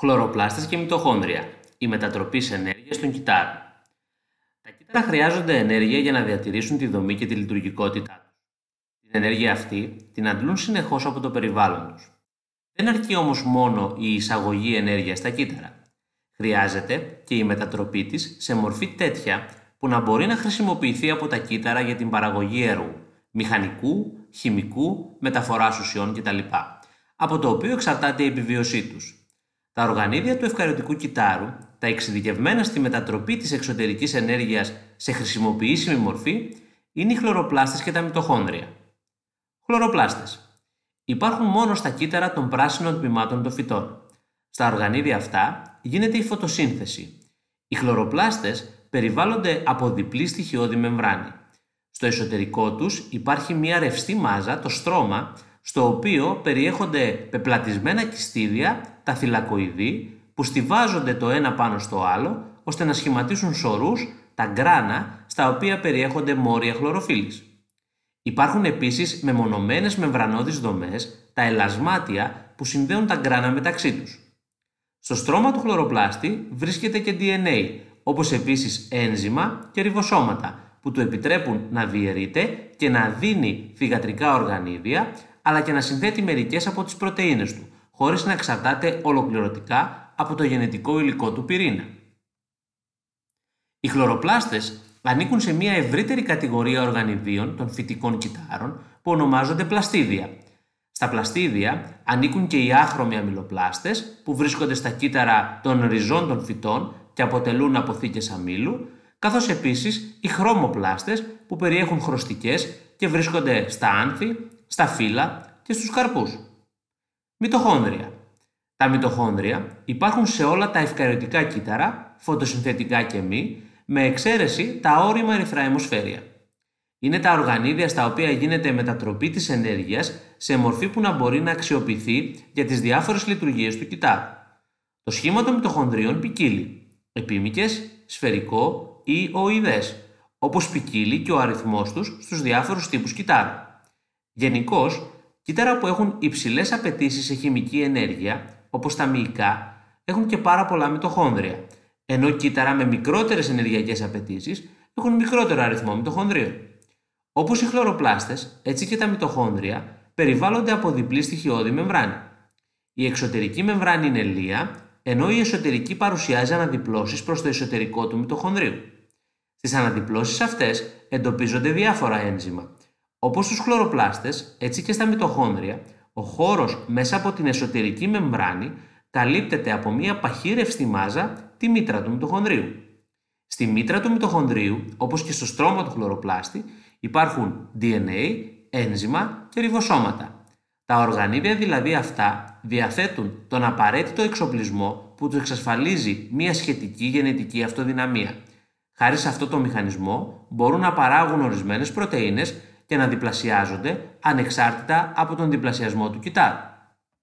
Χλωροπλάστες και μυτοχόνδρια. Η μετατροπή ενέργεια των κυτάρων. Τα κύτταρα χρειάζονται ενέργεια για να διατηρήσουν τη δομή και τη λειτουργικότητά τους. Την ενέργεια αυτή την αντλούν συνεχώς από το περιβάλλον τους. Δεν αρκεί όμως μόνο η εισαγωγή ενέργεια στα κύτταρα. Χρειάζεται και η μετατροπή της σε μορφή τέτοια που να μπορεί να χρησιμοποιηθεί από τα κύτταρα για την παραγωγή έργου, μηχανικού, χημικού, μεταφοράς ουσιών κτλ. από το οποίο εξαρτάται η επιβίωσή τους. Τα οργανίδια του ευκαριωτικού κυτάρου, τα εξειδικευμένα στη μετατροπή της εξωτερικής ενέργειας σε χρησιμοποιήσιμη μορφή, είναι οι χλωροπλάστες και τα μυτοχόνδρια. Χλωροπλάστες. Υπάρχουν μόνο στα κύτταρα των πράσινων τμήματων των φυτών. Στα οργανίδια αυτά γίνεται η φωτοσύνθεση. Οι χλωροπλάστες περιβάλλονται από διπλή στοιχειώδη μεμβράνη. Στο εσωτερικό τους υπάρχει μια ρευστή μάζα, το στρώμα, στο οποίο περιέχονται πεπλατισμένα κυστίδια, τα θυλακοειδή, που στηβάζονται το ένα πάνω στο άλλο, ώστε να σχηματίσουν σωρούς, τα γκράνα, στα οποία περιέχονται μόρια χλωροφύλλης. Υπάρχουν επίσης μεμονωμένες μεμβρανώδεις δομές, τα ελασμάτια, που συνδέουν τα γκράνα μεταξύ τους. Στο στρώμα του χλωροπλάστη βρίσκεται και DNA, όπως επίσης ένζημα και ριβοσώματα, που του επιτρέπουν να διαιρείται και να δίνει θυγατρικά οργανίδια, αλλά και να συνθέτει μερικές από τις πρωτεΐνες του, χωρίς να εξαρτάται ολοκληρωτικά από το γενετικό υλικό του πυρήνα. Οι χλωροπλάστες ανήκουν σε μια ευρύτερη κατηγορία οργανιδίων των φυτικών κυτάρων που ονομάζονται πλαστίδια. Στα πλαστίδια ανήκουν και οι άχρωμοι αμυλοπλάστες που βρίσκονται στα κύτταρα των ριζών των φυτών και αποτελούν αποθήκες αμύλου, καθώς επίσης οι χρώμοπλάστες που περιέχουν χρωστικές και βρίσκονται στα άνθη, στα φύλλα και στους καρπούς. Μυτοχόνδρια. Τα μυτοχόνδρια υπάρχουν σε όλα τα ευκαριωτικά κύτταρα, φωτοσυνθετικά και μη, με εξαίρεση τα όρημα ερυθρά αιμοσφαίρια. Είναι τα οργανίδια στα οποία γίνεται μετατροπή της ενέργειας σε μορφή που να μπορεί να αξιοποιηθεί για τις διάφορες λειτουργίες του κυτάρου. Το σχήμα των μυτοχονδρίων ποικίλει επίμικες, σφαιρικό ή οειδές, όπως ποικίλει και ο αριθμός τους στους διάφορους τύπους κυτάρου. Γενικώς, κύτταρα που έχουν υψηλές απαιτήσεις σε χημική ενέργεια, όπως τα μυϊκά, έχουν και πάρα πολλά μυτοχόνδρια, ενώ κύτταρα με μικρότερες ενεργειακές απαιτήσεις έχουν μικρότερο αριθμό μυτοχονδρίων. Όπως οι χλωροπλάστες, έτσι και τα μυτοχόνδρια περιβάλλονται από διπλή στοιχειώδη μεμβράνη. Η εξωτερική μεμβράνη είναι λία, ενώ η εσωτερική παρουσιάζει αναδιπλώσεις προς το εσωτερικό του μυτοχονδρίου. Στις αναδιπλώσεις αυτές εντοπίζονται διάφορα ένζημα. Όπως στους χλωροπλάστες, έτσι και στα μυτοχόνδρια, ο χώρος μέσα από την εσωτερική μεμβράνη καλύπτεται από μια παχύρευστη μάζα, τη μήτρα του μυτοχονδρίου. Στη μήτρα του μυτοχονδρίου, όπως και στο στρώμα του χλωροπλάστη, υπάρχουν DNA, ένζημα και ριβοσώματα. Τα οργανίδια δηλαδή αυτά διαθέτουν τον απαραίτητο εξοπλισμό που τους εξασφαλίζει μια σχετική γενετική αυτοδυναμία. Χάρη σε αυτό το μηχανισμό μπορούν να παράγουν ορισμένες πρωτεΐνες και να διπλασιάζονται ανεξάρτητα από τον διπλασιασμό του κυτάρου.